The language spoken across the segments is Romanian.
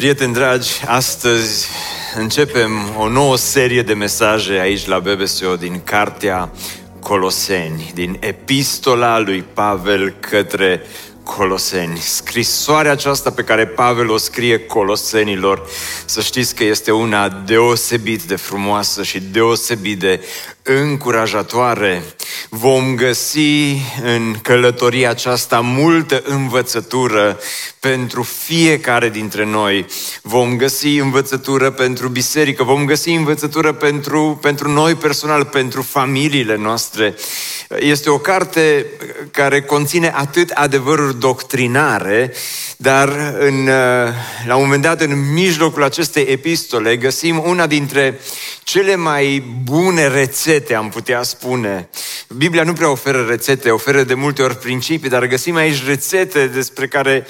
Prieteni dragi, astăzi începem o nouă serie de mesaje aici la BBSO din Cartea Coloseni, din epistola lui Pavel către Coloseni. Scrisoarea aceasta pe care Pavel o scrie Colosenilor, să știți că este una deosebit de frumoasă și deosebit de încurajatoare. Vom găsi în călătoria aceasta multă învățătură pentru fiecare dintre noi. Vom găsi învățătură pentru biserică, vom găsi învățătură pentru, pentru noi personal, pentru familiile noastre. Este o carte care conține atât adevăruri doctrinare, dar în, la un moment dat, în mijlocul acestei epistole, găsim una dintre cele mai bune rețete, am putea spune. Biblia nu prea oferă rețete, oferă de multe ori principii, dar găsim aici rețete despre care,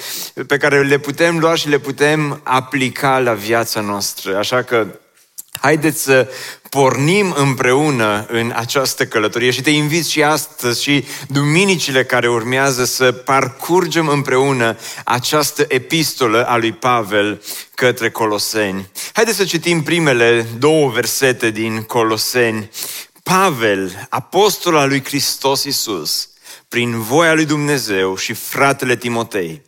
pe care le putem lua și le putem aplica la viața noastră. Așa că Haideți să pornim împreună în această călătorie și te invit și astăzi și duminicile care urmează să parcurgem împreună această epistolă a lui Pavel către Coloseni. Haideți să citim primele două versete din Coloseni. Pavel, apostol al lui Hristos Iisus, prin voia lui Dumnezeu și fratele Timotei,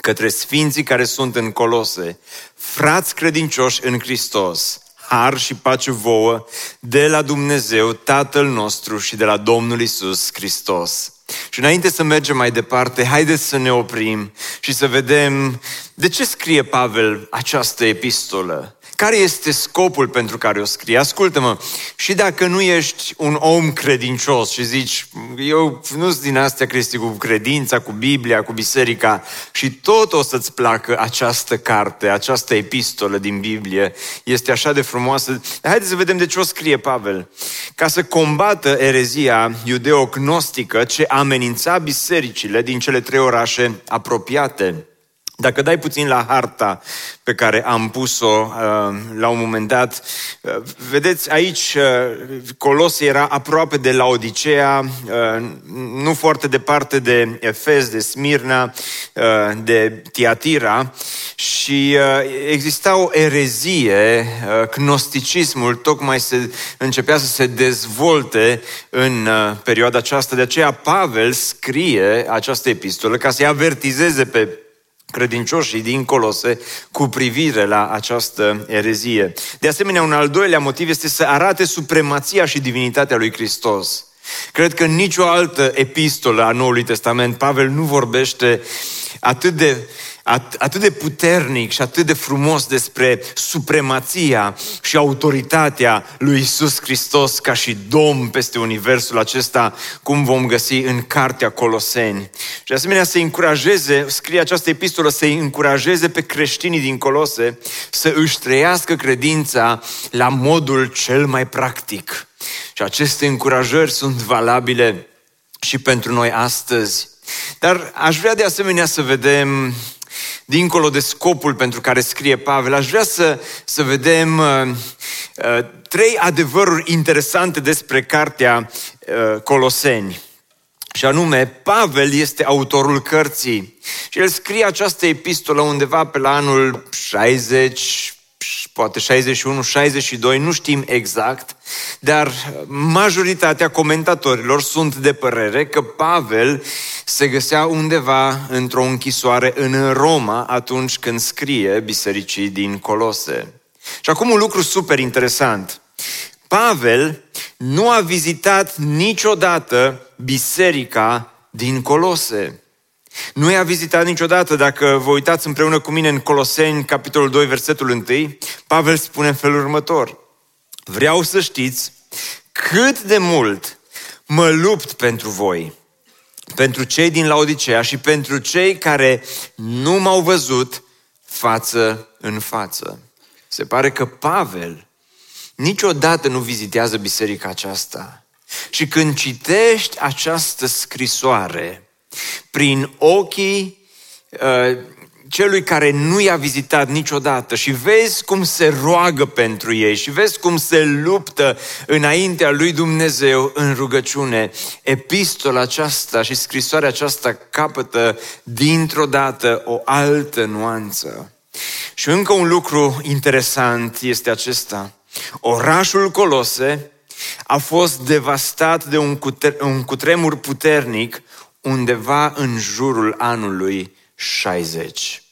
către sfinții care sunt în Colose, frați credincioși în Hristos, har și pace vouă de la Dumnezeu, Tatăl nostru și de la Domnul Isus Hristos. Și înainte să mergem mai departe, haideți să ne oprim și să vedem de ce scrie Pavel această epistolă. Care este scopul pentru care o scrie? Ascultă-mă, și dacă nu ești un om credincios și zici, eu nu sunt din astea Cristi cu credința, cu Biblia, cu biserica și tot o să-ți placă această carte, această epistolă din Biblie, este așa de frumoasă. Haideți să vedem de ce o scrie Pavel. Ca să combată erezia iudeocnostică ce amenința bisericile din cele trei orașe apropiate dacă dai puțin la harta pe care am pus-o uh, la un moment dat, uh, vedeți aici, uh, Colos era aproape de Laodicea, uh, nu foarte departe de Efes, de Smirna, uh, de Tiatira și uh, exista o erezie, uh, gnosticismul tocmai se începea să se dezvolte în uh, perioada aceasta, de aceea Pavel scrie această epistolă ca să-i avertizeze pe credincioșii din Colose cu privire la această erezie. De asemenea, un al doilea motiv este să arate supremația și divinitatea lui Hristos. Cred că în nicio altă epistolă a Noului Testament Pavel nu vorbește atât de atât de puternic și atât de frumos despre supremația și autoritatea lui Isus Hristos ca și Domn peste universul acesta, cum vom găsi în Cartea Coloseni. Și de asemenea să încurajeze, scrie această epistolă, să încurajeze pe creștinii din Colose să își trăiască credința la modul cel mai practic. Și aceste încurajări sunt valabile și pentru noi astăzi. Dar aș vrea de asemenea să vedem dincolo de scopul pentru care scrie Pavel, aș vrea să, să vedem uh, uh, trei adevăruri interesante despre cartea uh, Coloseni. Și anume, Pavel este autorul cărții. Și el scrie această epistolă undeva pe la anul 60, poate 61, 62, nu știm exact, dar majoritatea comentatorilor sunt de părere că Pavel se găsea undeva într-o închisoare în Roma atunci când scrie bisericii din Colose. Și acum un lucru super interesant. Pavel nu a vizitat niciodată biserica din Colose. Nu i-a vizitat niciodată, dacă vă uitați împreună cu mine în Coloseni, capitolul 2, versetul 1, Pavel spune în felul următor. Vreau să știți cât de mult mă lupt pentru voi, pentru cei din Laodicea și pentru cei care nu m-au văzut, față în față. Se pare că Pavel niciodată nu vizitează biserica aceasta. Și când citești această scrisoare, prin ochii uh, celui care nu i-a vizitat niciodată și vezi cum se roagă pentru ei și vezi cum se luptă înaintea lui Dumnezeu în rugăciune, epistola aceasta și scrisoarea aceasta capătă dintr-o dată o altă nuanță. Și încă un lucru interesant este acesta. Orașul Colose a fost devastat de un, cutre- un cutremur puternic undeva în jurul anului 60.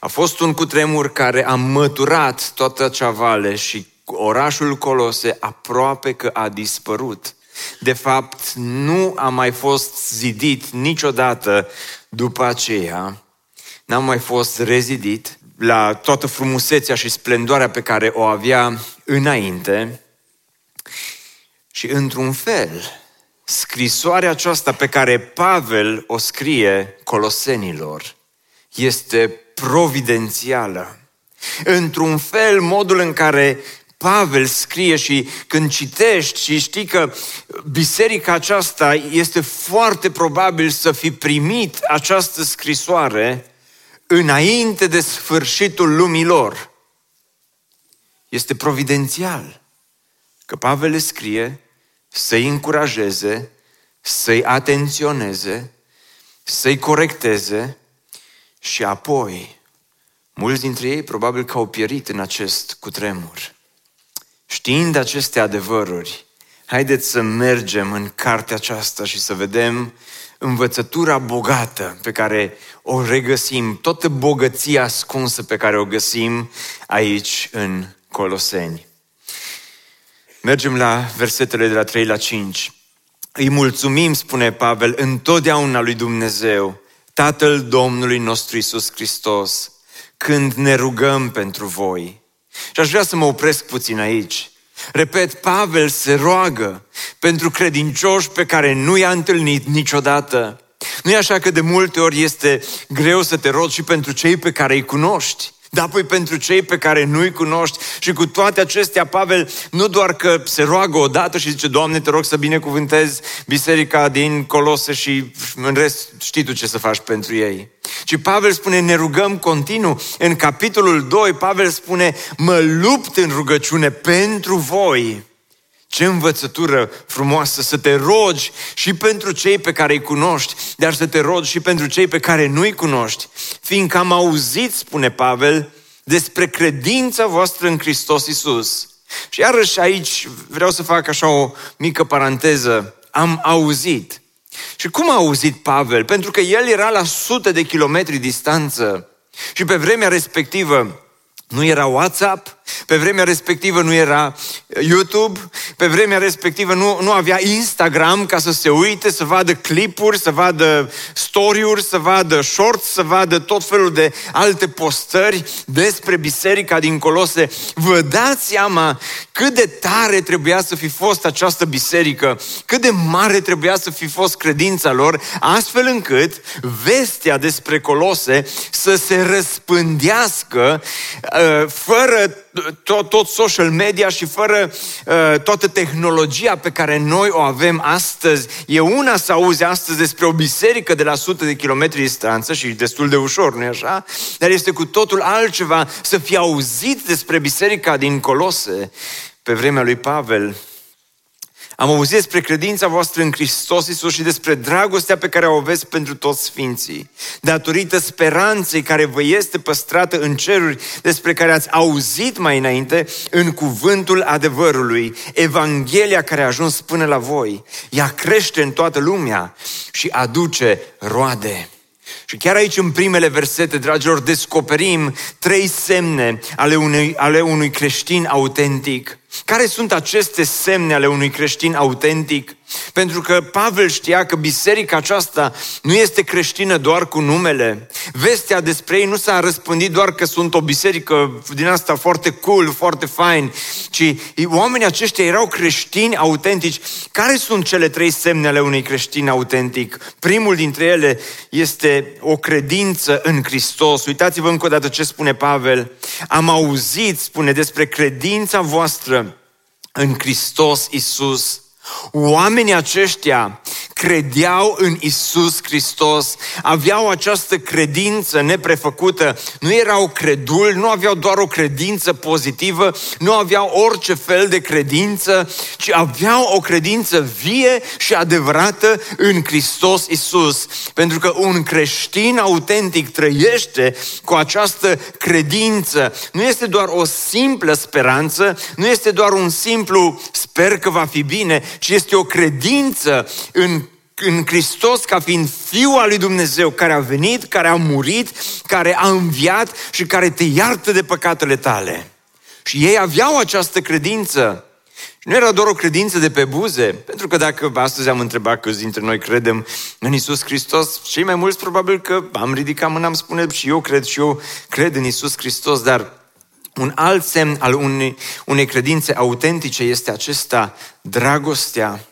A fost un cutremur care a măturat toată acea vale și orașul Colose aproape că a dispărut. De fapt, nu a mai fost zidit niciodată după aceea, n-a mai fost rezidit la toată frumusețea și splendoarea pe care o avea înainte. Și într-un fel, scrisoarea aceasta pe care Pavel o scrie colosenilor este providențială. Într-un fel, modul în care Pavel scrie și când citești și știi că biserica aceasta este foarte probabil să fi primit această scrisoare înainte de sfârșitul lumilor. Este providențial că Pavel le scrie să-i încurajeze, să-i atenționeze, să-i corecteze și apoi mulți dintre ei probabil că au pierit în acest cutremur. Știind aceste adevăruri, haideți să mergem în cartea aceasta și să vedem învățătura bogată pe care o regăsim, toată bogăția ascunsă pe care o găsim aici în Coloseni. Mergem la versetele de la 3 la 5. Îi mulțumim, spune Pavel, întotdeauna lui Dumnezeu, Tatăl Domnului nostru Isus Hristos, când ne rugăm pentru voi. Și aș vrea să mă opresc puțin aici. Repet, Pavel se roagă pentru credincioși pe care nu i-a întâlnit niciodată. Nu e așa că de multe ori este greu să te rogi și pentru cei pe care îi cunoști dar apoi pentru cei pe care nu-i cunoști. Și cu toate acestea, Pavel nu doar că se roagă odată și zice, Doamne, te rog să binecuvântezi biserica din Colose și în rest știi tu ce să faci pentru ei. Ci Pavel spune, ne rugăm continuu. În capitolul 2, Pavel spune, mă lupt în rugăciune pentru voi. Ce învățătură frumoasă să te rogi și pentru cei pe care îi cunoști, dar să te rogi și pentru cei pe care nu-i cunoști. Fiindcă am auzit, spune Pavel, despre credința voastră în Hristos Isus. Și iarăși aici vreau să fac așa o mică paranteză. Am auzit. Și cum a auzit Pavel? Pentru că el era la sute de kilometri distanță. Și pe vremea respectivă nu era WhatsApp, pe vremea respectivă nu era YouTube, pe vremea respectivă nu, nu avea Instagram ca să se uite, să vadă clipuri, să vadă story-uri, să vadă shorts, să vadă tot felul de alte postări despre biserica din Colose. Vă dați seama cât de tare trebuia să fi fost această biserică, cât de mare trebuia să fi fost credința lor, astfel încât vestea despre Colose să se răspândească uh, fără tot, tot social media și fără uh, toată tehnologia pe care noi o avem astăzi. E una să auzi astăzi despre o biserică de la sute de kilometri distanță și destul de ușor, nu-i așa? Dar este cu totul altceva să fi auzit despre biserica din Colose pe vremea lui Pavel am auzit despre credința voastră în Hristos Iisus și despre dragostea pe care o aveți pentru toți sfinții, datorită speranței care vă este păstrată în ceruri, despre care ați auzit mai înainte în cuvântul adevărului, Evanghelia care a ajuns până la voi. Ea crește în toată lumea și aduce roade. Și chiar aici, în primele versete, dragilor, descoperim trei semne ale unui, ale unui creștin autentic. Care sunt aceste semne ale unui creștin autentic? Pentru că Pavel știa că biserica aceasta nu este creștină doar cu numele. Vestea despre ei nu s-a răspândit doar că sunt o biserică din asta foarte cool, foarte fain, ci oamenii aceștia erau creștini autentici. Care sunt cele trei semne ale unui creștin autentic? Primul dintre ele este o credință în Hristos. Uitați-vă încă o dată ce spune Pavel. Am auzit, spune, despre credința voastră în Hristos Isus Oamenii aceștia credeau în Isus Hristos, aveau această credință neprefăcută, nu erau creduli, nu aveau doar o credință pozitivă, nu aveau orice fel de credință, ci aveau o credință vie și adevărată în Hristos Isus. Pentru că un creștin autentic trăiește cu această credință. Nu este doar o simplă speranță, nu este doar un simplu sper că va fi bine, ci este o credință în în Hristos ca fiind Fiul al lui Dumnezeu care a venit, care a murit, care a înviat și care te iartă de păcatele tale. Și ei aveau această credință. Și nu era doar o credință de pe buze, pentru că dacă astăzi am întrebat câți dintre noi credem în Isus Hristos, cei mai mulți probabil că am ridicat mâna, am spune și eu cred și eu cred în Isus Hristos, dar un alt semn al unei, unei credințe autentice este acesta, dragostea.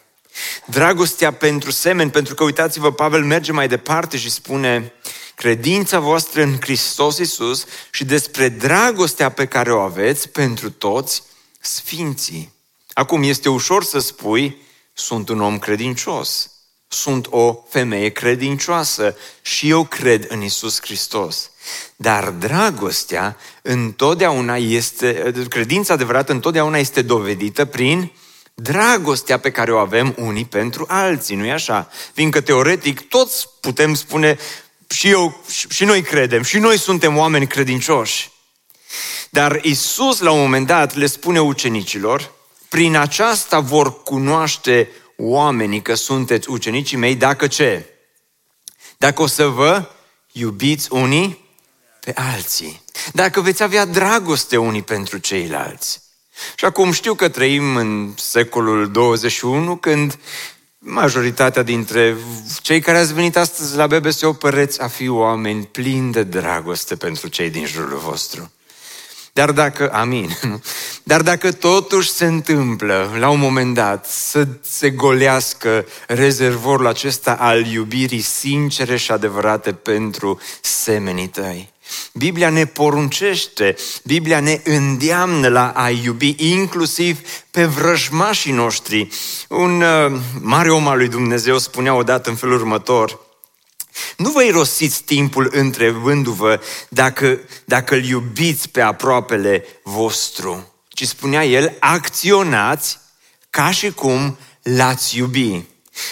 Dragostea pentru semeni, pentru că uitați-vă, Pavel merge mai departe și spune credința voastră în Hristos Iisus și despre dragostea pe care o aveți pentru toți sfinții. Acum, este ușor să spui, sunt un om credincios, sunt o femeie credincioasă și eu cred în Isus Hristos. Dar dragostea întotdeauna este, credința adevărată întotdeauna este dovedită prin dragostea pe care o avem unii pentru alții, nu-i așa? Fiindcă teoretic toți putem spune și eu, și noi credem, și noi suntem oameni credincioși. Dar Isus la un moment dat le spune ucenicilor, prin aceasta vor cunoaște oamenii că sunteți ucenicii mei dacă ce? Dacă o să vă iubiți unii pe alții. Dacă veți avea dragoste unii pentru ceilalți. Și acum știu că trăim în secolul 21 când majoritatea dintre cei care ați venit astăzi la BBC păreți a fi oameni plini de dragoste pentru cei din jurul vostru. Dar dacă, amin, dar dacă totuși se întâmplă la un moment dat să se golească rezervorul acesta al iubirii sincere și adevărate pentru semenii tăi, Biblia ne poruncește, Biblia ne îndeamnă la a iubi inclusiv pe vrăjmașii noștri. Un uh, mare om al lui Dumnezeu spunea odată în felul următor, nu vă irosiți timpul întrebându-vă dacă, dacă îl iubiți pe aproapele vostru, ci spunea el, acționați ca și cum l-ați iubi.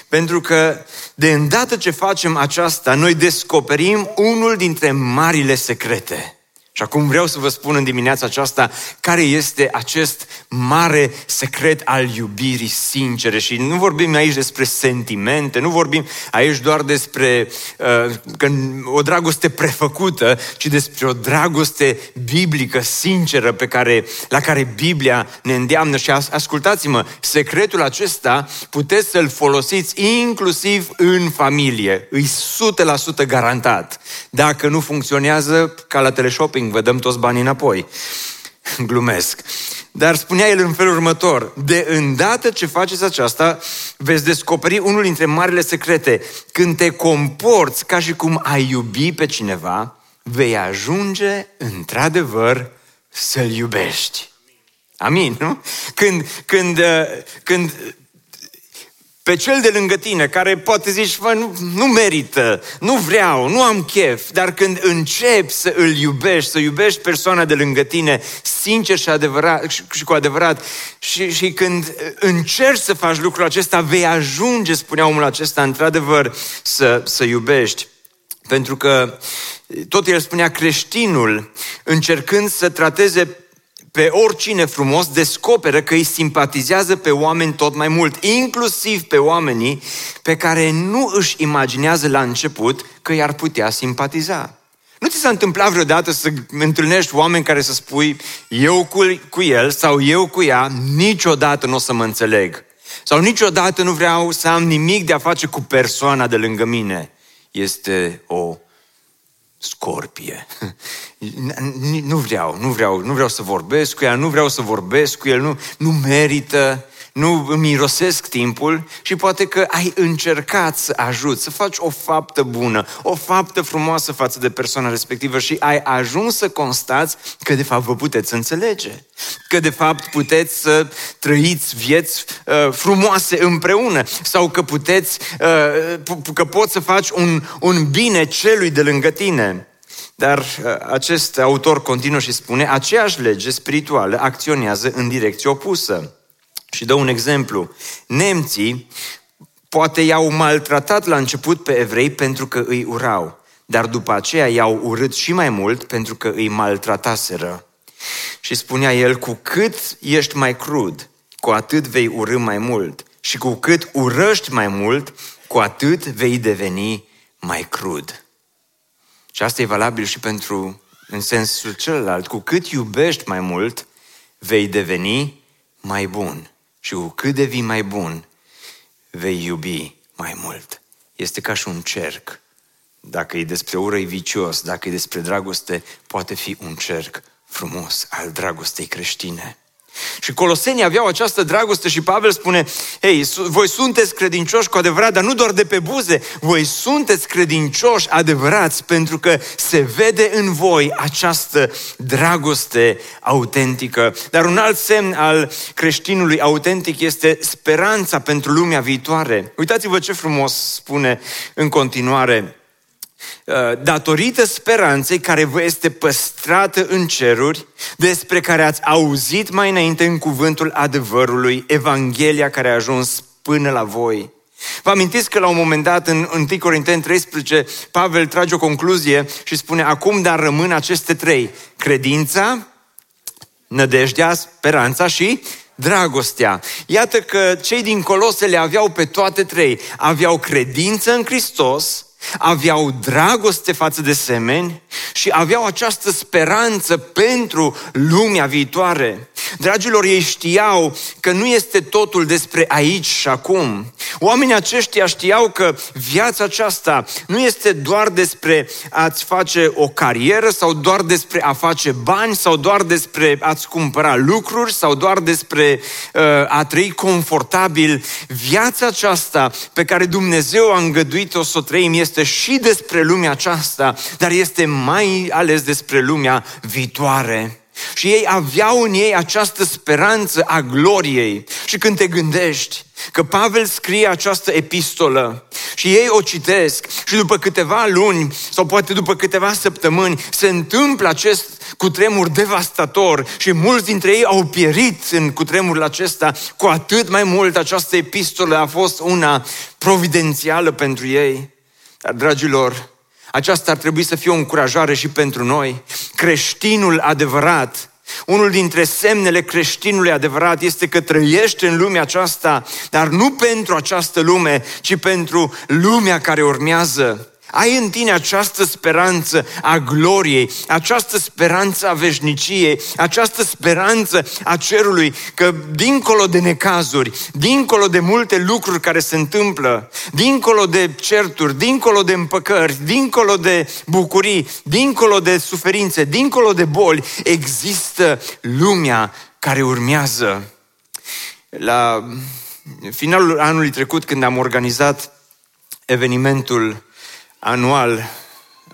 Pentru că de îndată ce facem aceasta, noi descoperim unul dintre marile secrete – și acum vreau să vă spun în dimineața aceasta care este acest mare secret al iubirii sincere. Și nu vorbim aici despre sentimente, nu vorbim aici doar despre uh, o dragoste prefăcută, ci despre o dragoste biblică, sinceră, pe care, la care Biblia ne îndeamnă. Și ascultați-mă, secretul acesta puteți să-l folosiți inclusiv în familie. Îi 100% garantat. Dacă nu funcționează, ca la teleshopping, vă dăm toți banii înapoi. Glumesc. Dar spunea el în felul următor, de îndată ce faceți aceasta, veți descoperi unul dintre marile secrete. Când te comporți ca și cum ai iubi pe cineva, vei ajunge într-adevăr să-l iubești. Amin, nu? Când, când, uh, când pe cel de lângă tine, care poate zici, Fă, nu, nu merită, nu vreau, nu am chef, dar când începi să îl iubești, să iubești persoana de lângă tine, sincer și, adevărat, și, și cu adevărat, și, și când încerci să faci lucrul acesta, vei ajunge, spunea omul acesta, într-adevăr, să, să iubești. Pentru că tot el spunea creștinul, încercând să trateze pe oricine frumos descoperă că îi simpatizează pe oameni tot mai mult, inclusiv pe oamenii pe care nu își imaginează la început că i-ar putea simpatiza. Nu ți s-a întâmplat vreodată să întâlnești oameni care să spui eu cu, cu el sau eu cu ea, niciodată nu o să mă înțeleg. Sau niciodată nu vreau să am nimic de a face cu persoana de lângă mine. Este o scorpie. Nu vreau, nu vreau, nu vreau să vorbesc cu ea, nu vreau să vorbesc cu el, nu, nu merită nu îmi irosesc timpul și poate că ai încercat să ajuți, să faci o faptă bună, o faptă frumoasă față de persoana respectivă și ai ajuns să constați că de fapt vă puteți înțelege, că de fapt puteți să trăiți vieți uh, frumoase împreună sau că puteți, uh, că poți să faci un, un bine celui de lângă tine. Dar uh, acest autor continuă și spune, aceeași lege spirituală acționează în direcție opusă. Și dă un exemplu. Nemții poate i-au maltratat la început pe evrei pentru că îi urau, dar după aceea i-au urât și mai mult pentru că îi maltrataseră. Și spunea el, cu cât ești mai crud, cu atât vei urâ mai mult. Și cu cât urăști mai mult, cu atât vei deveni mai crud. Și asta e valabil și pentru în sensul celălalt. Cu cât iubești mai mult, vei deveni mai bun. Și cu cât devii mai bun, vei iubi mai mult. Este ca și un cerc. Dacă e despre ură, e vicios. Dacă e despre dragoste, poate fi un cerc frumos al dragostei creștine. Și colosenii aveau această dragoste și Pavel spune, hei, voi sunteți credincioși cu adevărat, dar nu doar de pe buze, voi sunteți credincioși adevărați pentru că se vede în voi această dragoste autentică. Dar un alt semn al creștinului autentic este speranța pentru lumea viitoare. Uitați-vă ce frumos spune în continuare Uh, datorită speranței care vă este păstrată în ceruri, despre care ați auzit mai înainte în cuvântul adevărului, Evanghelia care a ajuns până la voi. Vă amintiți că la un moment dat în 1 Corinteni 13 Pavel trage o concluzie și spune acum dar rămân aceste trei, credința, nădejdea, speranța și dragostea. Iată că cei din Colose le aveau pe toate trei. Aveau credință în Hristos, aveau dragoste față de semeni și aveau această speranță pentru lumea viitoare. Dragilor, ei știau că nu este totul despre aici și acum. Oamenii aceștia știau că viața aceasta nu este doar despre a-ți face o carieră sau doar despre a face bani sau doar despre a-ți cumpăra lucruri sau doar despre uh, a trăi confortabil. Viața aceasta pe care Dumnezeu a îngăduit-o să o trăim este și despre lumea aceasta, dar este mai ales despre lumea viitoare. Și ei aveau în ei această speranță a gloriei. Și când te gândești că Pavel scrie această epistolă și ei o citesc și după câteva luni sau poate după câteva săptămâni se întâmplă acest cutremur devastator și mulți dintre ei au pierit în cutremurul acesta, cu atât mai mult această epistolă a fost una providențială pentru ei. Dar, dragilor, aceasta ar trebui să fie o încurajare și pentru noi. Creștinul adevărat, unul dintre semnele creștinului adevărat este că trăiește în lumea aceasta, dar nu pentru această lume, ci pentru lumea care urmează. Ai în tine această speranță a gloriei, această speranță a veșniciei, această speranță a cerului, că dincolo de necazuri, dincolo de multe lucruri care se întâmplă, dincolo de certuri, dincolo de împăcări, dincolo de bucurii, dincolo de suferințe, dincolo de boli, există lumea care urmează. La finalul anului trecut, când am organizat evenimentul anual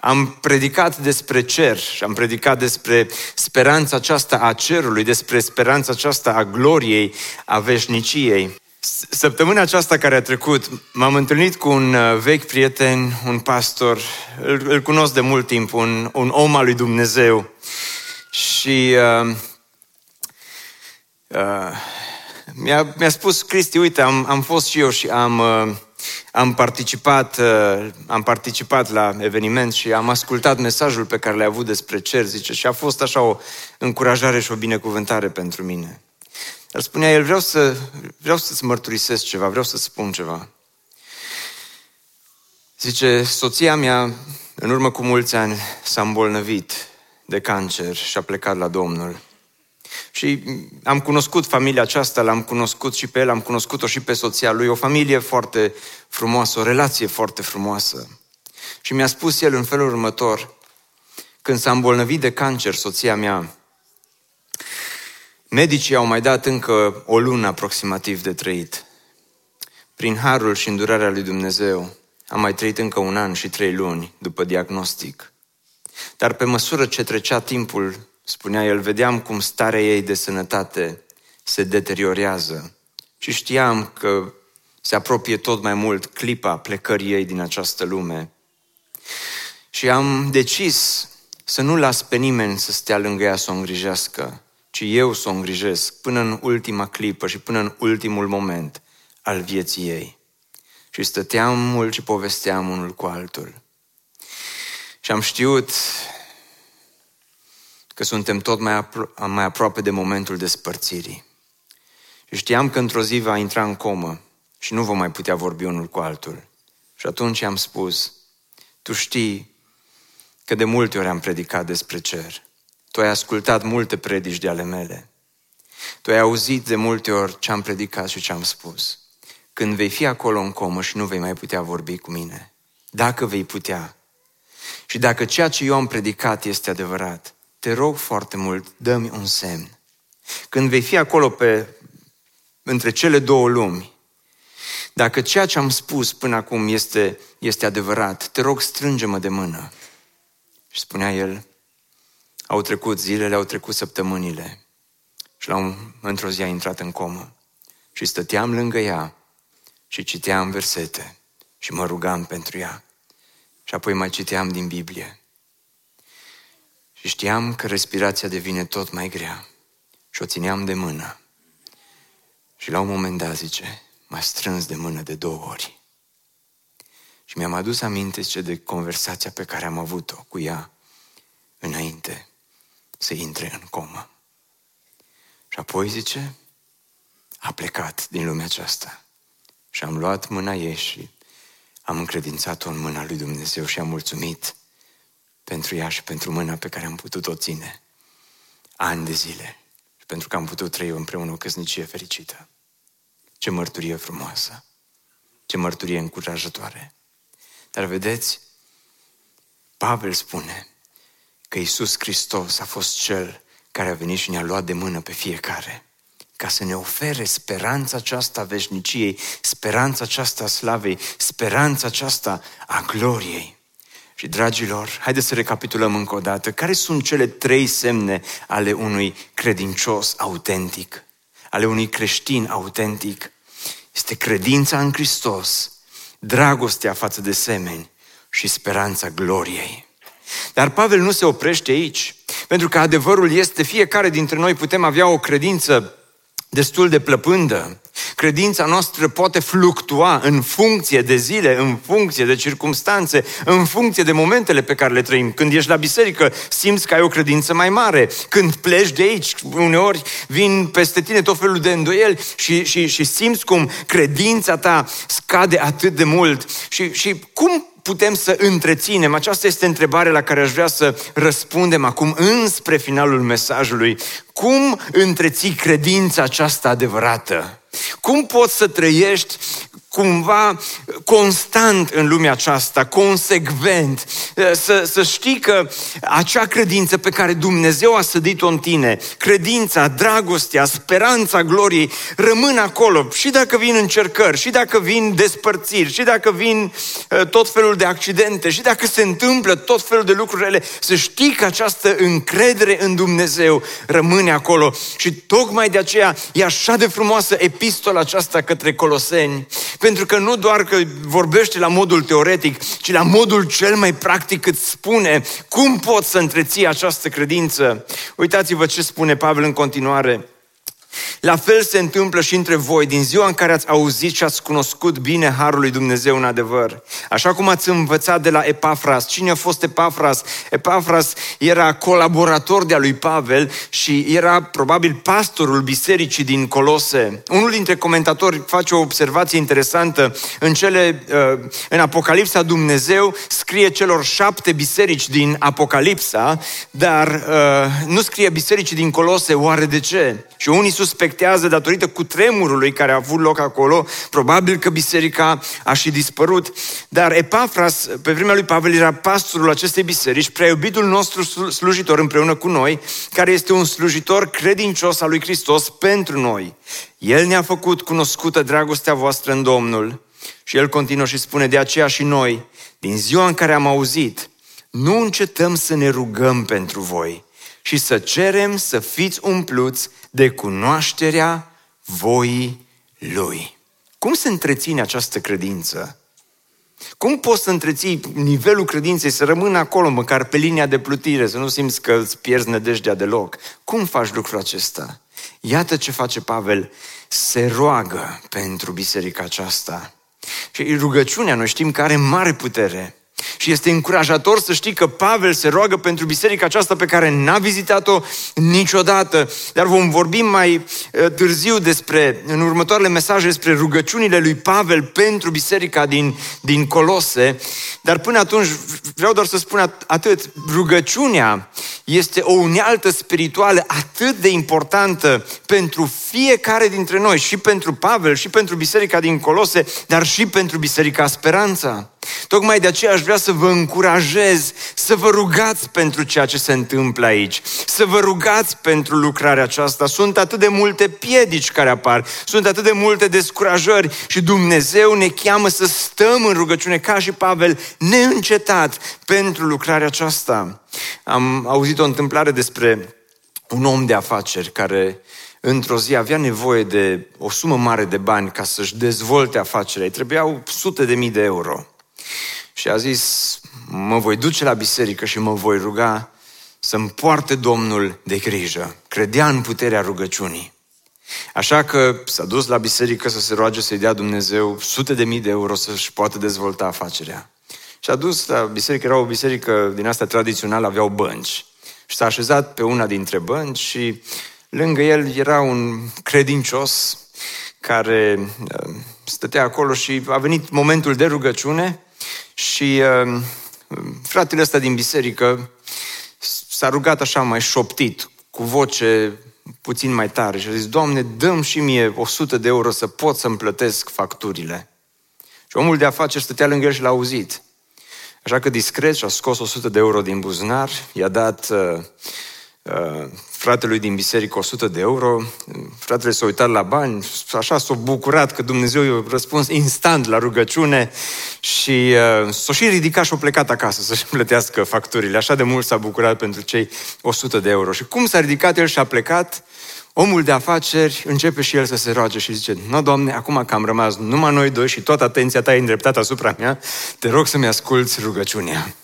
am predicat despre cer și am predicat despre speranța aceasta a cerului, despre speranța aceasta a gloriei, a veșniciei. Săptămâna aceasta care a trecut, m-am întâlnit cu un uh, vechi prieten, un pastor, îl, îl cunosc de mult timp, un, un om al lui Dumnezeu. Și uh, uh, mi-a, mi-a spus, Cristi, uite, am, am fost și eu și am... Uh, am participat, uh, am participat la eveniment și am ascultat mesajul pe care l-a avut despre cer, zice, și a fost așa o încurajare și o binecuvântare pentru mine. Dar spunea el, vreau, să, vreau să-ți mărturisesc ceva, vreau să spun ceva. Zice, soția mea, în urmă cu mulți ani, s-a îmbolnăvit de cancer și a plecat la Domnul. Și Și am cunoscut familia aceasta, l-am cunoscut și pe el, am cunoscut-o și pe soția lui, o familie foarte frumoasă, o relație foarte frumoasă. Și mi-a spus el în felul următor, când s-a îmbolnăvit de cancer soția mea, medicii au mai dat încă o lună aproximativ de trăit. Prin harul și îndurarea lui Dumnezeu, am mai trăit încă un an și trei luni după diagnostic. Dar pe măsură ce trecea timpul, spunea el, vedeam cum starea ei de sănătate se deteriorează și știam că se apropie tot mai mult clipa plecării ei din această lume. Și am decis să nu las pe nimeni să stea lângă ea să o îngrijească, ci eu să o îngrijesc până în ultima clipă și până în ultimul moment al vieții ei. Și stăteam mult și povesteam unul cu altul. Și am știut că suntem tot mai, apro- mai aproape de momentul despărțirii. Și știam că într-o zi va intra în comă și nu vom mai putea vorbi unul cu altul. Și atunci am spus, tu știi că de multe ori am predicat despre cer. Tu ai ascultat multe predici de ale mele. Tu ai auzit de multe ori ce am predicat și ce am spus. Când vei fi acolo în comă și nu vei mai putea vorbi cu mine, dacă vei putea, și dacă ceea ce eu am predicat este adevărat, te rog foarte mult, dă-mi un semn. Când vei fi acolo pe, între cele două lumi, dacă ceea ce am spus până acum este, este adevărat, te rog, strânge-mă de mână. Și spunea el, au trecut zilele, au trecut săptămânile. Și la un, într-o zi a intrat în comă. Și stăteam lângă ea și citeam versete și mă rugam pentru ea. Și apoi mai citeam din Biblie. Și știam că respirația devine tot mai grea. Și o țineam de mână. Și la un moment dat, zice, m-a strâns de mână de două ori. Și mi-am adus aminte, zice, de conversația pe care am avut-o cu ea înainte să intre în comă. Și apoi, zice, a plecat din lumea aceasta. Și am luat mâna ei și am încredințat-o în mâna lui Dumnezeu și am mulțumit pentru ea și pentru mâna pe care am putut-o ține ani de zile și pentru că am putut trăi împreună o căsnicie fericită. Ce mărturie frumoasă! Ce mărturie încurajatoare! Dar vedeți, Pavel spune că Iisus Hristos a fost Cel care a venit și ne-a luat de mână pe fiecare ca să ne ofere speranța aceasta a veșniciei, speranța aceasta a slavei, speranța aceasta a gloriei. Și, dragilor, haideți să recapitulăm încă o dată. Care sunt cele trei semne ale unui credincios autentic, ale unui creștin autentic? Este credința în Hristos, dragostea față de semeni și speranța gloriei. Dar Pavel nu se oprește aici, pentru că adevărul este fiecare dintre noi putem avea o credință destul de plăpândă. Credința noastră poate fluctua în funcție de zile, în funcție de circumstanțe, în funcție de momentele pe care le trăim. Când ești la biserică, simți că ai o credință mai mare. Când pleci de aici, uneori vin peste tine tot felul de îndoieli și, și, și simți cum credința ta scade atât de mult. Și, și cum putem să întreținem? Aceasta este întrebarea la care aș vrea să răspundem acum înspre finalul mesajului. Cum întreții credința aceasta adevărată? Cum poți să trăiești cumva constant în lumea aceasta, consecvent, să, să știi că acea credință pe care Dumnezeu a sădit-o în tine, credința, dragostea, speranța gloriei, rămân acolo. Și dacă vin încercări, și dacă vin despărțiri, și dacă vin uh, tot felul de accidente, și dacă se întâmplă tot felul de lucruri să știi că această încredere în Dumnezeu rămâne acolo. Și tocmai de aceea e așa de frumoasă epistola aceasta către Coloseni, pentru că nu doar că vorbește la modul teoretic, ci la modul cel mai practic îți spune cum poți să întreții această credință. Uitați-vă ce spune Pavel în continuare. La fel se întâmplă și între voi din ziua în care ați auzit și ați cunoscut bine Harul lui Dumnezeu în adevăr. Așa cum ați învățat de la Epafras. Cine a fost Epafras? Epafras era colaborator de-a lui Pavel și era probabil pastorul bisericii din Colose. Unul dintre comentatori face o observație interesantă. În, cele, uh, în Apocalipsa Dumnezeu scrie celor șapte biserici din Apocalipsa, dar uh, nu scrie bisericii din Colose. Oare de ce? Și unii suspectează datorită cutremurului care a avut loc acolo, probabil că biserica a și dispărut. Dar Epafras, pe vremea lui Pavel, era pastorul acestei biserici, prea iubitul nostru slujitor împreună cu noi, care este un slujitor credincios al lui Hristos pentru noi. El ne-a făcut cunoscută dragostea voastră în Domnul. Și el continuă și spune, de aceea și noi, din ziua în care am auzit, nu încetăm să ne rugăm pentru voi și să cerem să fiți umpluți de cunoașterea voii Lui. Cum se întreține această credință? Cum poți să întreții nivelul credinței, să rămână acolo, măcar pe linia de plutire, să nu simți că îți pierzi nădejdea deloc? Cum faci lucrul acesta? Iată ce face Pavel, se roagă pentru biserica aceasta. Și rugăciunea, noi știm că are mare putere. Și este încurajator să știi că Pavel se roagă pentru biserica aceasta pe care n-a vizitat-o niciodată. Dar vom vorbi mai uh, târziu despre, în următoarele mesaje, despre rugăciunile lui Pavel pentru biserica din, din Colose. Dar până atunci vreau doar să spun atât. Rugăciunea este o unealtă spirituală atât de importantă pentru fiecare dintre noi, și pentru Pavel, și pentru biserica din Colose, dar și pentru biserica Speranța. Tocmai de aceea aș vrea să vă încurajez să vă rugați pentru ceea ce se întâmplă aici, să vă rugați pentru lucrarea aceasta. Sunt atât de multe piedici care apar, sunt atât de multe descurajări și Dumnezeu ne cheamă să stăm în rugăciune ca și Pavel, neîncetat pentru lucrarea aceasta. Am auzit o întâmplare despre un om de afaceri care într-o zi avea nevoie de o sumă mare de bani ca să-și dezvolte afacerea. Îi trebuiau sute de mii de euro. Și a zis, mă voi duce la biserică și mă voi ruga să-mi poarte Domnul de grijă. Credea în puterea rugăciunii. Așa că s-a dus la biserică să se roage să-i dea Dumnezeu sute de mii de euro să-și poată dezvolta afacerea. Și a dus la biserică, era o biserică din asta tradițională, aveau bănci. Și s-a așezat pe una dintre bănci și lângă el era un credincios care uh, stătea acolo și a venit momentul de rugăciune și uh, fratele ăsta din biserică s-a rugat așa mai șoptit, cu voce puțin mai tare și a zis, Doamne, dăm și mie 100 de euro să pot să-mi plătesc facturile. Și omul de afaceri stătea lângă el și l-a auzit. Așa că discret și-a scos 100 de euro din buzunar, i-a dat uh, uh, fratelui din biserică 100 de euro, fratele s-a uitat la bani, așa s-a bucurat că Dumnezeu i-a răspuns instant la rugăciune și uh, s-a și ridicat și a plecat acasă să-și plătească facturile. Așa de mult s-a bucurat pentru cei 100 de euro. Și cum s-a ridicat el și a plecat, omul de afaceri începe și el să se roage și zice, nu, Doamne, acum că am rămas numai noi doi și toată atenția ta e îndreptată asupra mea, te rog să-mi asculți rugăciunea.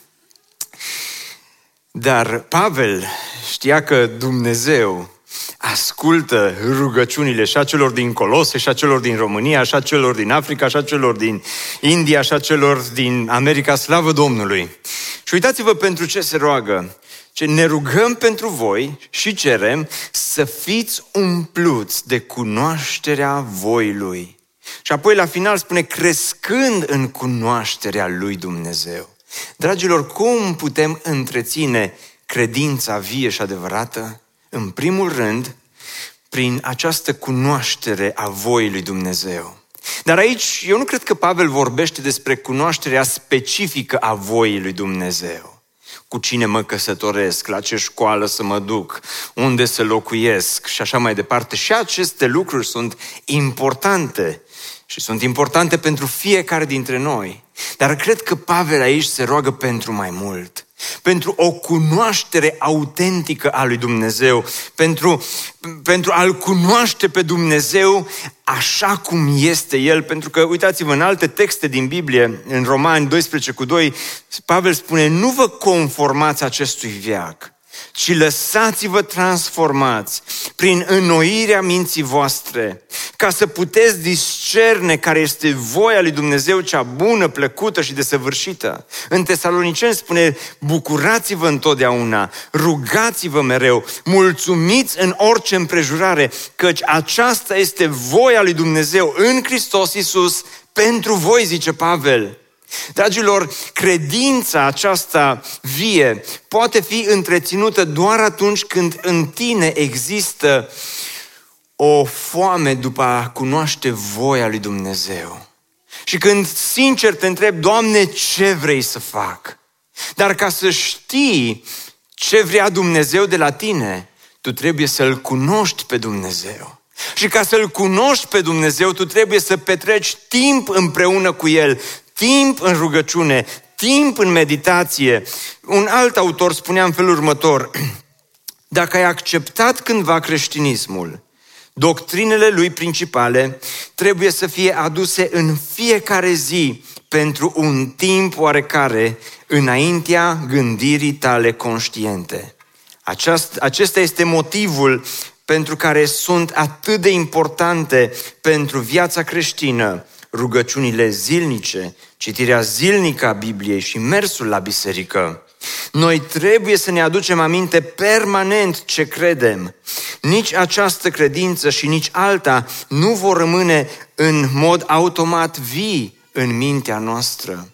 Dar Pavel știa că Dumnezeu ascultă rugăciunile și a celor din Colose, și a celor din România, și a celor din Africa, și a celor din India, și a celor din America, slavă Domnului. Și uitați-vă pentru ce se roagă. Ce ne rugăm pentru voi și cerem să fiți umpluți de cunoașterea voii Lui. Și apoi la final spune crescând în cunoașterea Lui Dumnezeu. Dragilor, cum putem întreține credința vie și adevărată? În primul rând, prin această cunoaștere a voii lui Dumnezeu. Dar aici eu nu cred că Pavel vorbește despre cunoașterea specifică a voii lui Dumnezeu. Cu cine mă căsătoresc, la ce școală să mă duc, unde să locuiesc și așa mai departe. Și aceste lucruri sunt importante și sunt importante pentru fiecare dintre noi. Dar cred că Pavel aici se roagă pentru mai mult. Pentru o cunoaștere autentică a lui Dumnezeu, pentru, pentru a-L cunoaște pe Dumnezeu așa cum este El. Pentru că, uitați-vă, în alte texte din Biblie, în Romani 12 cu 2, Pavel spune, nu vă conformați acestui viac, ci lăsați-vă transformați prin înnoirea minții voastre, ca să puteți discerne care este voia lui Dumnezeu cea bună, plăcută și desăvârșită. În Tesaloniceni spune, bucurați-vă întotdeauna, rugați-vă mereu, mulțumiți în orice împrejurare, căci aceasta este voia lui Dumnezeu în Hristos Iisus pentru voi, zice Pavel. Dragilor, credința aceasta vie poate fi întreținută doar atunci când în tine există o foame după a cunoaște voia lui Dumnezeu. Și când sincer te întreb, Doamne, ce vrei să fac? Dar ca să știi ce vrea Dumnezeu de la tine, tu trebuie să-L cunoști pe Dumnezeu. Și ca să-L cunoști pe Dumnezeu, tu trebuie să petreci timp împreună cu El, timp în rugăciune, timp în meditație. Un alt autor spunea în felul următor, dacă ai acceptat cândva creștinismul, doctrinele lui principale trebuie să fie aduse în fiecare zi pentru un timp oarecare înaintea gândirii tale conștiente. Aceast, acesta este motivul pentru care sunt atât de importante pentru viața creștină rugăciunile zilnice, citirea zilnică a Bibliei și mersul la biserică. Noi trebuie să ne aducem aminte permanent ce credem. Nici această credință și nici alta nu vor rămâne în mod automat vii în mintea noastră.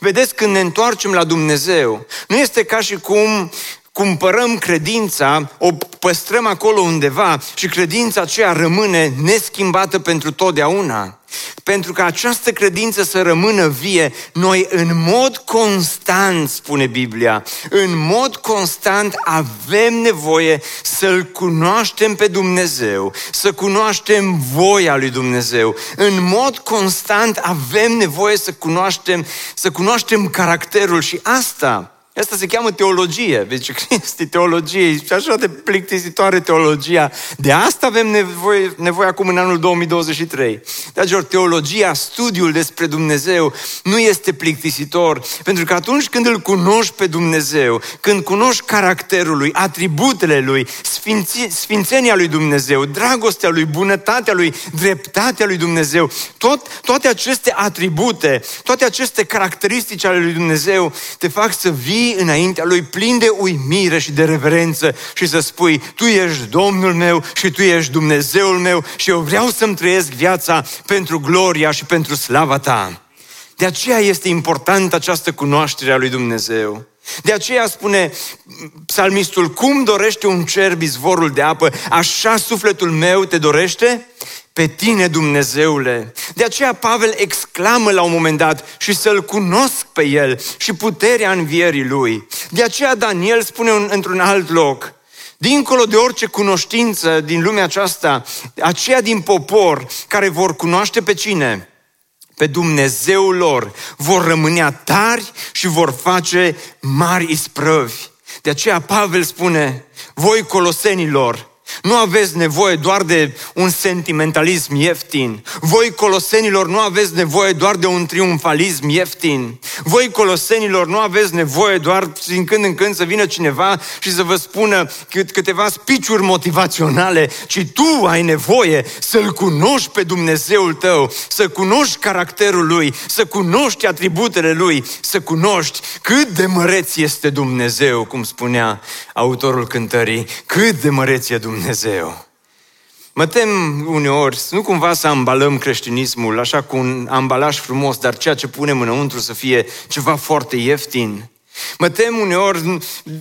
Vedeți, când ne întoarcem la Dumnezeu, nu este ca și cum cumpărăm credința, o păstrăm acolo undeva și credința aceea rămâne neschimbată pentru totdeauna. Pentru că această credință să rămână vie, noi în mod constant, spune Biblia, în mod constant avem nevoie să-L cunoaștem pe Dumnezeu, să cunoaștem voia lui Dumnezeu. În mod constant avem nevoie să cunoaștem, să cunoaștem caracterul și asta Asta se cheamă teologie. Vezi ce este teologie și așa de plictisitoare teologia. De asta avem nevoie, nevoie acum în anul 2023. Dragilor, teologia, studiul despre Dumnezeu nu este plictisitor. Pentru că atunci când îl cunoști pe Dumnezeu, când cunoști caracterul lui, atributele lui, sfinți, sfințenia lui Dumnezeu, dragostea lui, bunătatea lui, dreptatea lui Dumnezeu, tot, toate aceste atribute, toate aceste caracteristici ale lui Dumnezeu te fac să vii vii înaintea Lui plin de uimire și de reverență și să spui, Tu ești Domnul meu și Tu ești Dumnezeul meu și eu vreau să-mi trăiesc viața pentru gloria și pentru slava Ta. De aceea este importantă această cunoaștere a lui Dumnezeu. De aceea spune psalmistul, cum dorește un cer izvorul de apă, așa sufletul meu te dorește pe tine, Dumnezeule. De aceea Pavel exclamă la un moment dat și să-L cunosc pe El și puterea învierii Lui. De aceea Daniel spune un, într-un alt loc, dincolo de orice cunoștință din lumea aceasta, aceia din popor care vor cunoaște pe cine? Pe Dumnezeul lor, vor rămânea tari și vor face mari isprăvi. De aceea Pavel spune, voi colosenilor, nu aveți nevoie doar de un sentimentalism ieftin. Voi, colosenilor, nu aveți nevoie doar de un triumfalism ieftin. Voi, colosenilor, nu aveți nevoie doar din când în când să vină cineva și să vă spună câteva spiciuri motivaționale, ci tu ai nevoie să-L cunoști pe Dumnezeul tău, să cunoști caracterul Lui, să cunoști atributele Lui, să cunoști cât de măreț este Dumnezeu, cum spunea autorul cântării, cât de măreț e Dumnezeu. Dumnezeu. Mă tem uneori, nu cumva să ambalăm creștinismul așa cu un ambalaj frumos, dar ceea ce punem înăuntru să fie ceva foarte ieftin. Mă tem uneori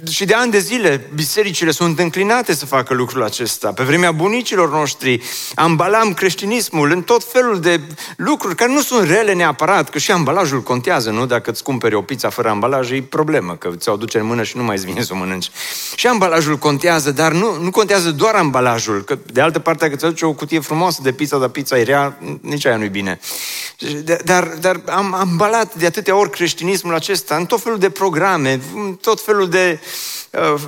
și de ani de zile bisericile sunt înclinate să facă lucrul acesta. Pe vremea bunicilor noștri ambalam creștinismul în tot felul de lucruri care nu sunt rele neapărat, că și ambalajul contează, nu? Dacă îți cumperi o pizza fără ambalaj, e problemă, că ți-o aduce în mână și nu mai îți vine să o mănânci. Și ambalajul contează, dar nu, nu contează doar ambalajul, că de altă parte dacă ți aduce o cutie frumoasă de pizza, dar pizza e rea, nici aia nu-i bine. Dar, dar am ambalat de atâtea ori creștinismul acesta în tot felul de programe programe, tot felul de uh,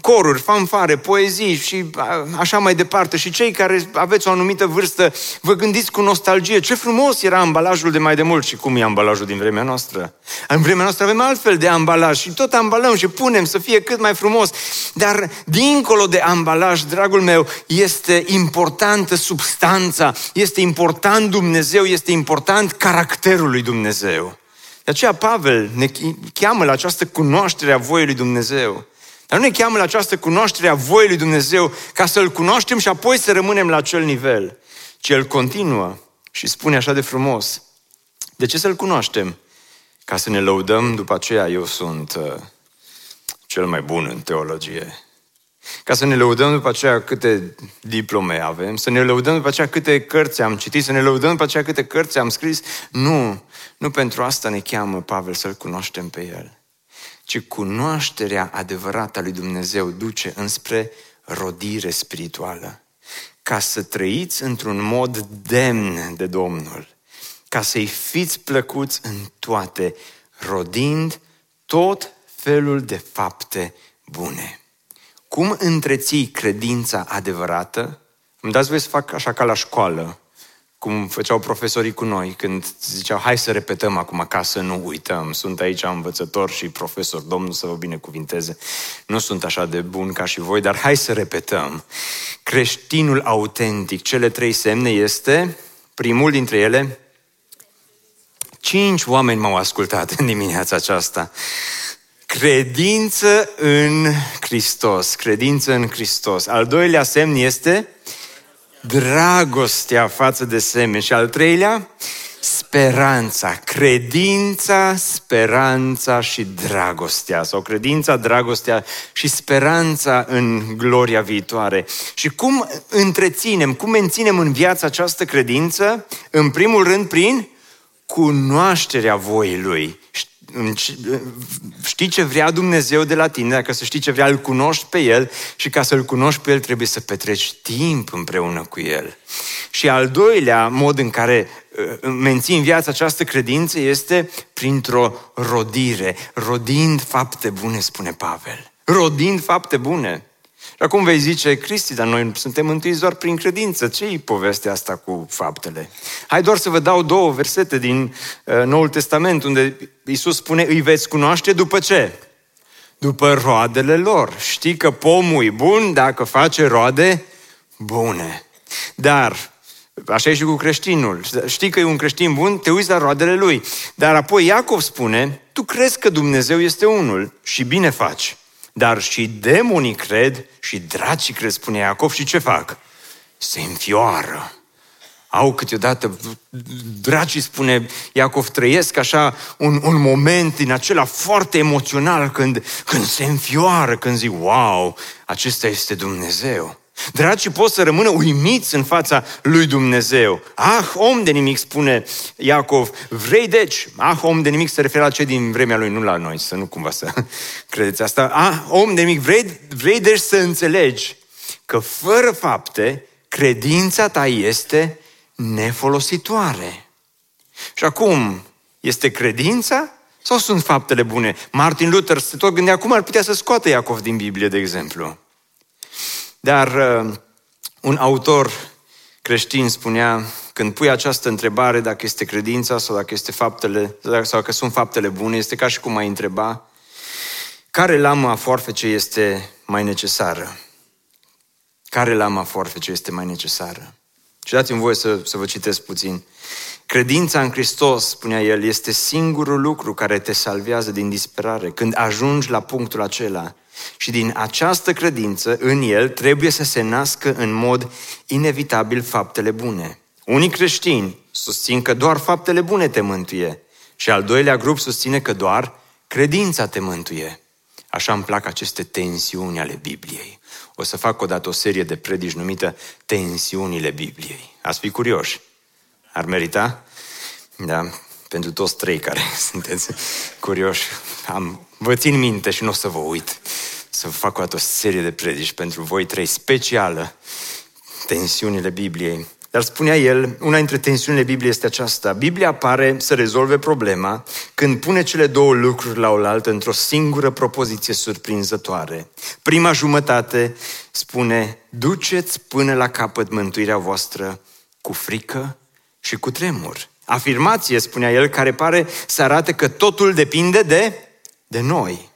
coruri, fanfare, poezii și uh, așa mai departe. Și cei care aveți o anumită vârstă, vă gândiți cu nostalgie ce frumos era ambalajul de mai de mult și cum e ambalajul din vremea noastră. În vremea noastră avem altfel de ambalaj și tot ambalăm și punem să fie cât mai frumos. Dar dincolo de ambalaj, dragul meu, este importantă substanța, este important Dumnezeu, este important caracterul lui Dumnezeu. De aceea Pavel ne cheamă la această cunoaștere a voii lui Dumnezeu. Dar nu ne cheamă la această cunoaștere a voii lui Dumnezeu ca să-L cunoaștem și apoi să rămânem la acel nivel. Ci El continuă și spune așa de frumos. De ce să-L cunoaștem? Ca să ne lăudăm după aceea, eu sunt uh, cel mai bun în teologie. Ca să ne lăudăm după aceea câte diplome avem, să ne lăudăm după aceea câte cărți am citit, să ne lăudăm după aceea câte cărți am scris. Nu, nu pentru asta ne cheamă Pavel să-L cunoaștem pe El, ci cunoașterea adevărată a lui Dumnezeu duce înspre rodire spirituală. Ca să trăiți într-un mod demn de Domnul, ca să-i fiți plăcuți în toate, rodind tot felul de fapte bune. Cum întreții credința adevărată? Îmi dați voi să fac așa ca la școală, cum făceau profesorii cu noi, când ziceau, hai să repetăm acum ca să nu uităm. Sunt aici învățător și profesor, Domnul să vă binecuvinteze. Nu sunt așa de bun ca și voi, dar hai să repetăm. Creștinul autentic, cele trei semne este, primul dintre ele, cinci oameni m-au ascultat în dimineața aceasta. Credință în Hristos. Credință în Hristos. Al doilea semn este dragostea față de semeni. Și al treilea, speranța, credința, speranța și dragostea, sau credința, dragostea și speranța în gloria viitoare. Și cum întreținem, cum menținem în viață această credință? În primul rând, prin cunoașterea voii Lui știi ce vrea Dumnezeu de la tine, dacă să știi ce vrea, îl cunoști pe El și ca să-L cunoști pe El trebuie să petreci timp împreună cu El. Și al doilea mod în care uh, menții în viața această credință este printr-o rodire, rodind fapte bune, spune Pavel. Rodind fapte bune. Și acum vei zice, Cristi, dar noi suntem mântuiți doar prin credință. ce e povestea asta cu faptele? Hai doar să vă dau două versete din uh, Noul Testament, unde Iisus spune, îi veți cunoaște după ce? După roadele lor. Știi că pomul e bun dacă face roade bune. Dar Așa e și cu creștinul. Știi că e un creștin bun, te uiți la roadele lui. Dar apoi Iacov spune, tu crezi că Dumnezeu este unul și bine faci. Dar și demonii cred și dracii cred, spune Iacov, și ce fac? Se înfioară. Au câteodată, dracii, spune Iacov, trăiesc așa un, un moment din acela foarte emoțional când, când se înfioară, când zic, wow, acesta este Dumnezeu. Dragii pot să rămână uimiți în fața lui Dumnezeu. Ah, om de nimic, spune Iacov. Vrei deci? Ah, om de nimic se referă la cei din vremea lui, nu la noi, să nu cumva să credeți asta. Ah, om de nimic, vrei, vrei deci să înțelegi că fără fapte, credința ta este nefolositoare. Și acum, este credința sau sunt faptele bune? Martin Luther se tot gândea cum ar putea să scoată Iacov din Biblie, de exemplu. Dar uh, un autor creștin spunea, când pui această întrebare dacă este credința sau dacă, este faptele, sau dacă sunt faptele bune, este ca și cum ai întreba care lamă a foarfece este mai necesară? Care lamă a foarfece este mai necesară? Și dați-mi voie să, să vă citesc puțin. Credința în Hristos, spunea el, este singurul lucru care te salvează din disperare. Când ajungi la punctul acela, și din această credință în el trebuie să se nască în mod inevitabil faptele bune. Unii creștini susțin că doar faptele bune te mântuie și al doilea grup susține că doar credința te mântuie. Așa îmi plac aceste tensiuni ale Bibliei. O să fac odată o serie de predici numită Tensiunile Bibliei. Ați fi curioși? Ar merita? Da, pentru toți trei care sunteți curioși. Am, vă țin minte și nu o să vă uit să fac o dată o serie de predici pentru voi trei, specială, tensiunile Bibliei. Dar spunea el, una dintre tensiunile Bibliei este aceasta. Biblia pare să rezolve problema când pune cele două lucruri la oaltă într-o singură propoziție surprinzătoare. Prima jumătate spune, duceți până la capăt mântuirea voastră cu frică și cu tremur. Afirmație, spunea el, care pare să arate că totul depinde de, de noi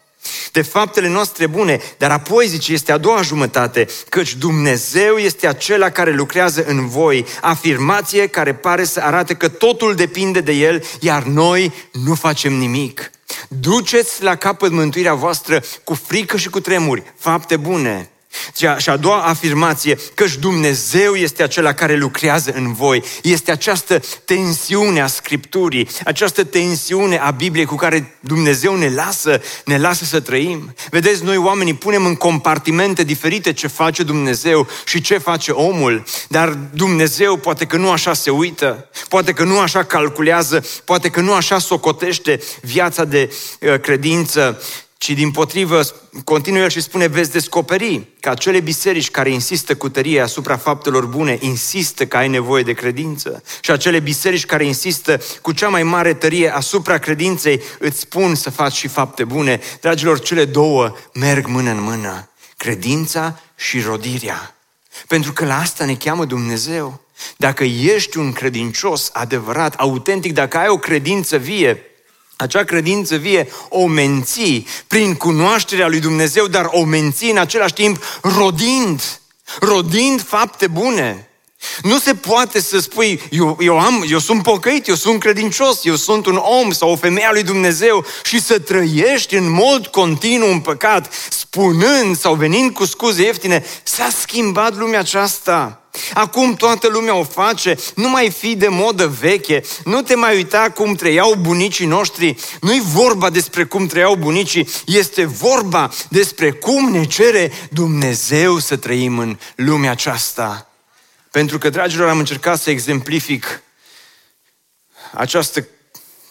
de faptele noastre bune, dar apoi, zice, este a doua jumătate, căci Dumnezeu este acela care lucrează în voi, afirmație care pare să arate că totul depinde de El, iar noi nu facem nimic. Duceți la capăt mântuirea voastră cu frică și cu tremuri, fapte bune. Și a doua afirmație, căci Dumnezeu este acela care lucrează în voi. Este această tensiune a Scripturii, această tensiune a Bibliei cu care Dumnezeu ne lasă, ne lasă să trăim. Vedeți, noi oamenii punem în compartimente diferite ce face Dumnezeu și ce face omul, dar Dumnezeu poate că nu așa se uită, poate că nu așa calculează, poate că nu așa socotește viața de uh, credință, ci din potrivă continuă el și spune, veți descoperi că acele biserici care insistă cu tărie asupra faptelor bune, insistă că ai nevoie de credință. Și acele biserici care insistă cu cea mai mare tărie asupra credinței, îți spun să faci și fapte bune. Dragilor, cele două merg mână în mână. Credința și rodirea. Pentru că la asta ne cheamă Dumnezeu. Dacă ești un credincios adevărat, autentic, dacă ai o credință vie, acea credință vie o menții prin cunoașterea lui Dumnezeu, dar o menții în același timp rodind, rodind fapte bune. Nu se poate să spui, eu, eu, am, eu sunt pocăit, eu sunt credincios, eu sunt un om sau o femeie a lui Dumnezeu și să trăiești în mod continuu în păcat, spunând sau venind cu scuze ieftine, s-a schimbat lumea aceasta. Acum toată lumea o face, nu mai fi de modă veche, nu te mai uita cum trăiau bunicii noștri, nu-i vorba despre cum trăiau bunicii, este vorba despre cum ne cere Dumnezeu să trăim în lumea aceasta. Pentru că, dragilor, am încercat să exemplific această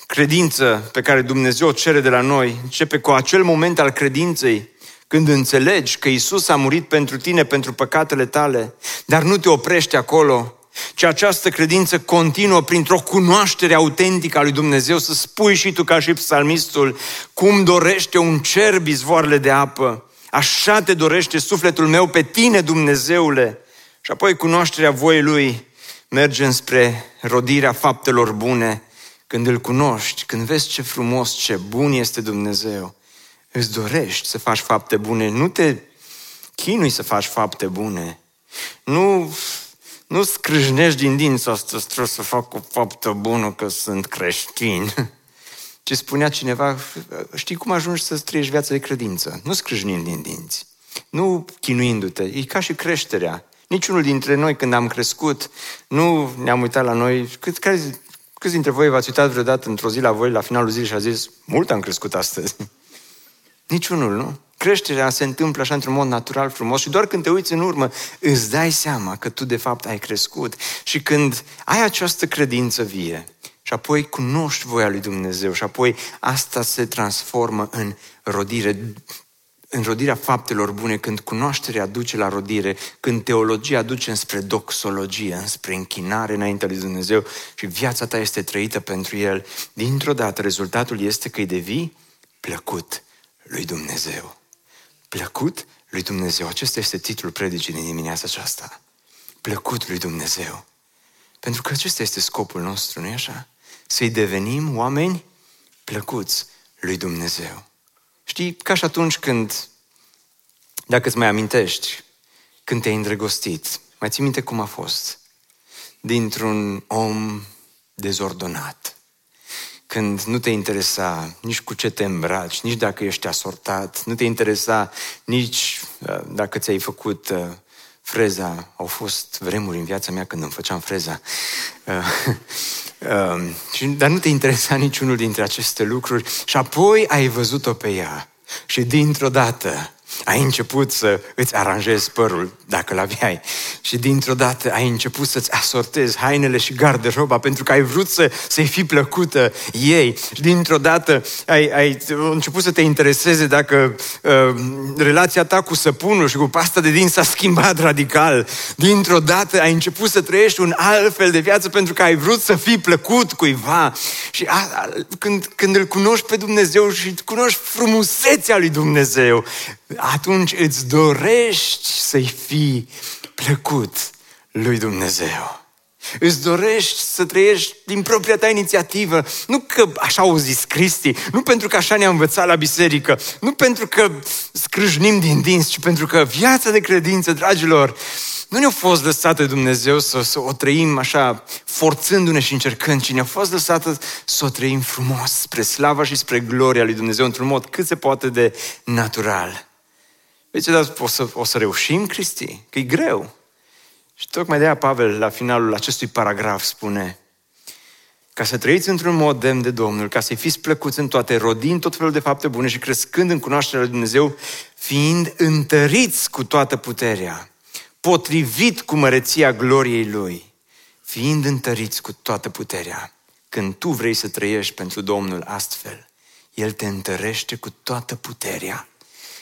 credință pe care Dumnezeu o cere de la noi, începe cu acel moment al credinței când înțelegi că Isus a murit pentru tine, pentru păcatele tale, dar nu te oprește acolo, ci această credință continuă printr-o cunoaștere autentică a lui Dumnezeu, să spui și tu ca și psalmistul, cum dorește un cer bizvoarele de apă, așa te dorește sufletul meu pe tine, Dumnezeule. Și apoi cunoașterea voii Lui merge înspre rodirea faptelor bune, când îl cunoști, când vezi ce frumos, ce bun este Dumnezeu îți dorești să faci fapte bune, nu te chinui să faci fapte bune. Nu, nu scrâșnești din dinți asta, trebuie să fac o faptă bună că sunt creștin. Ce spunea cineva, știi cum ajungi să trăiești viața de credință? Nu scrâșnind din dinți, nu chinuindu-te, e ca și creșterea. Niciunul dintre noi când am crescut, nu ne-am uitat la noi, cât, care, câți dintre voi v-ați uitat vreodată într-o zi la voi, la finalul zilei și a zis, mult am crescut astăzi. Niciunul, nu? Creșterea se întâmplă așa într-un mod natural, frumos și doar când te uiți în urmă îți dai seama că tu de fapt ai crescut și când ai această credință vie și apoi cunoști voia lui Dumnezeu și apoi asta se transformă în rodire, în rodirea faptelor bune, când cunoașterea duce la rodire, când teologia duce înspre doxologie, înspre închinare înaintea lui Dumnezeu și viața ta este trăită pentru El, dintr-o dată rezultatul este că îi devii plăcut lui Dumnezeu. Plăcut lui Dumnezeu. Acesta este titlul predicii din dimineața aceasta. Plăcut lui Dumnezeu. Pentru că acesta este scopul nostru, nu-i așa? Să-i devenim oameni plăcuți lui Dumnezeu. Știi, ca și atunci când, dacă îți mai amintești, când te-ai îndrăgostit, mai ții minte cum a fost? Dintr-un om dezordonat, când nu te interesa nici cu ce te îmbraci, nici dacă ești asortat, nu te interesa nici uh, dacă ți-ai făcut uh, freza. Au fost vremuri în viața mea când îmi făceam freza. Uh, dar nu te interesa niciunul dintre aceste lucruri și apoi ai văzut-o pe ea și dintr-o dată ai început să îți aranjezi părul, dacă l-aveai, și dintr-o dată ai început să-ți asortezi hainele și garderoba pentru că ai vrut să, să-i fi plăcută ei. Și dintr-o dată ai, ai început să te intereseze dacă uh, relația ta cu săpunul și cu pasta de dinți s-a schimbat radical. Dintr-o dată ai început să trăiești un alt fel de viață pentru că ai vrut să fii plăcut cuiva. Și a, a, când, când îl cunoști pe Dumnezeu și cunoști frumusețea lui Dumnezeu, atunci îți dorești să-i fii plăcut lui Dumnezeu. Îți dorești să trăiești din propria ta inițiativă, nu că așa au zis Cristi, nu pentru că așa ne-a învățat la biserică, nu pentru că scrâșnim din dinți, ci pentru că viața de credință, dragilor, nu ne-a fost lăsată Dumnezeu să, să o trăim așa, forțându-ne și încercând, ci ne-a fost lăsată să o trăim frumos, spre slava și spre gloria lui Dumnezeu, într-un mod cât se poate de natural. Vezi, dar o să, o să reușim, Cristi? Că e greu. Și tocmai de aia Pavel, la finalul acestui paragraf, spune ca să trăiți într-un mod demn de Domnul, ca să-i fiți plăcuți în toate, rodind tot felul de fapte bune și crescând în cunoașterea lui Dumnezeu, fiind întăriți cu toată puterea, potrivit cu măreția gloriei Lui, fiind întăriți cu toată puterea. Când tu vrei să trăiești pentru Domnul astfel, El te întărește cu toată puterea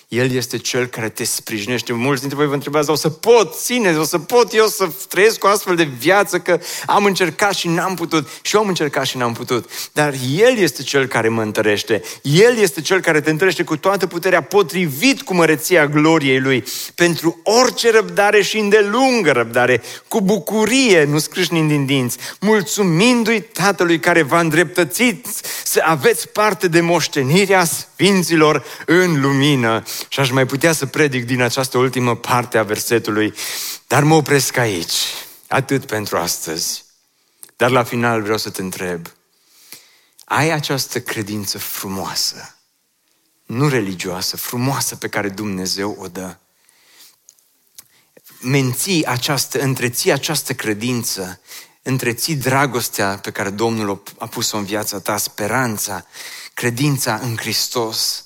el este cel care te sprijinește. Mulți dintre voi vă întrebați, o să pot ține, o să pot eu să trăiesc o astfel de viață, că am încercat și n-am putut. Și eu am încercat și n-am putut. Dar El este cel care mă întărește. El este cel care te întărește cu toată puterea potrivit cu măreția gloriei Lui. Pentru orice răbdare și îndelungă răbdare, cu bucurie, nu scrâșnind din dinți, mulțumindu-i Tatălui care v-a îndreptățit să aveți parte de moștenirea sfinților în lumină. Și aș mai putea să predic din această ultimă parte a versetului, dar mă opresc aici. Atât pentru astăzi. Dar la final vreau să te întreb, ai această credință frumoasă, nu religioasă, frumoasă pe care Dumnezeu o dă? Menții această, întreții această credință, întreții dragostea pe care Domnul a pus-o în viața ta, speranța, credința în Hristos,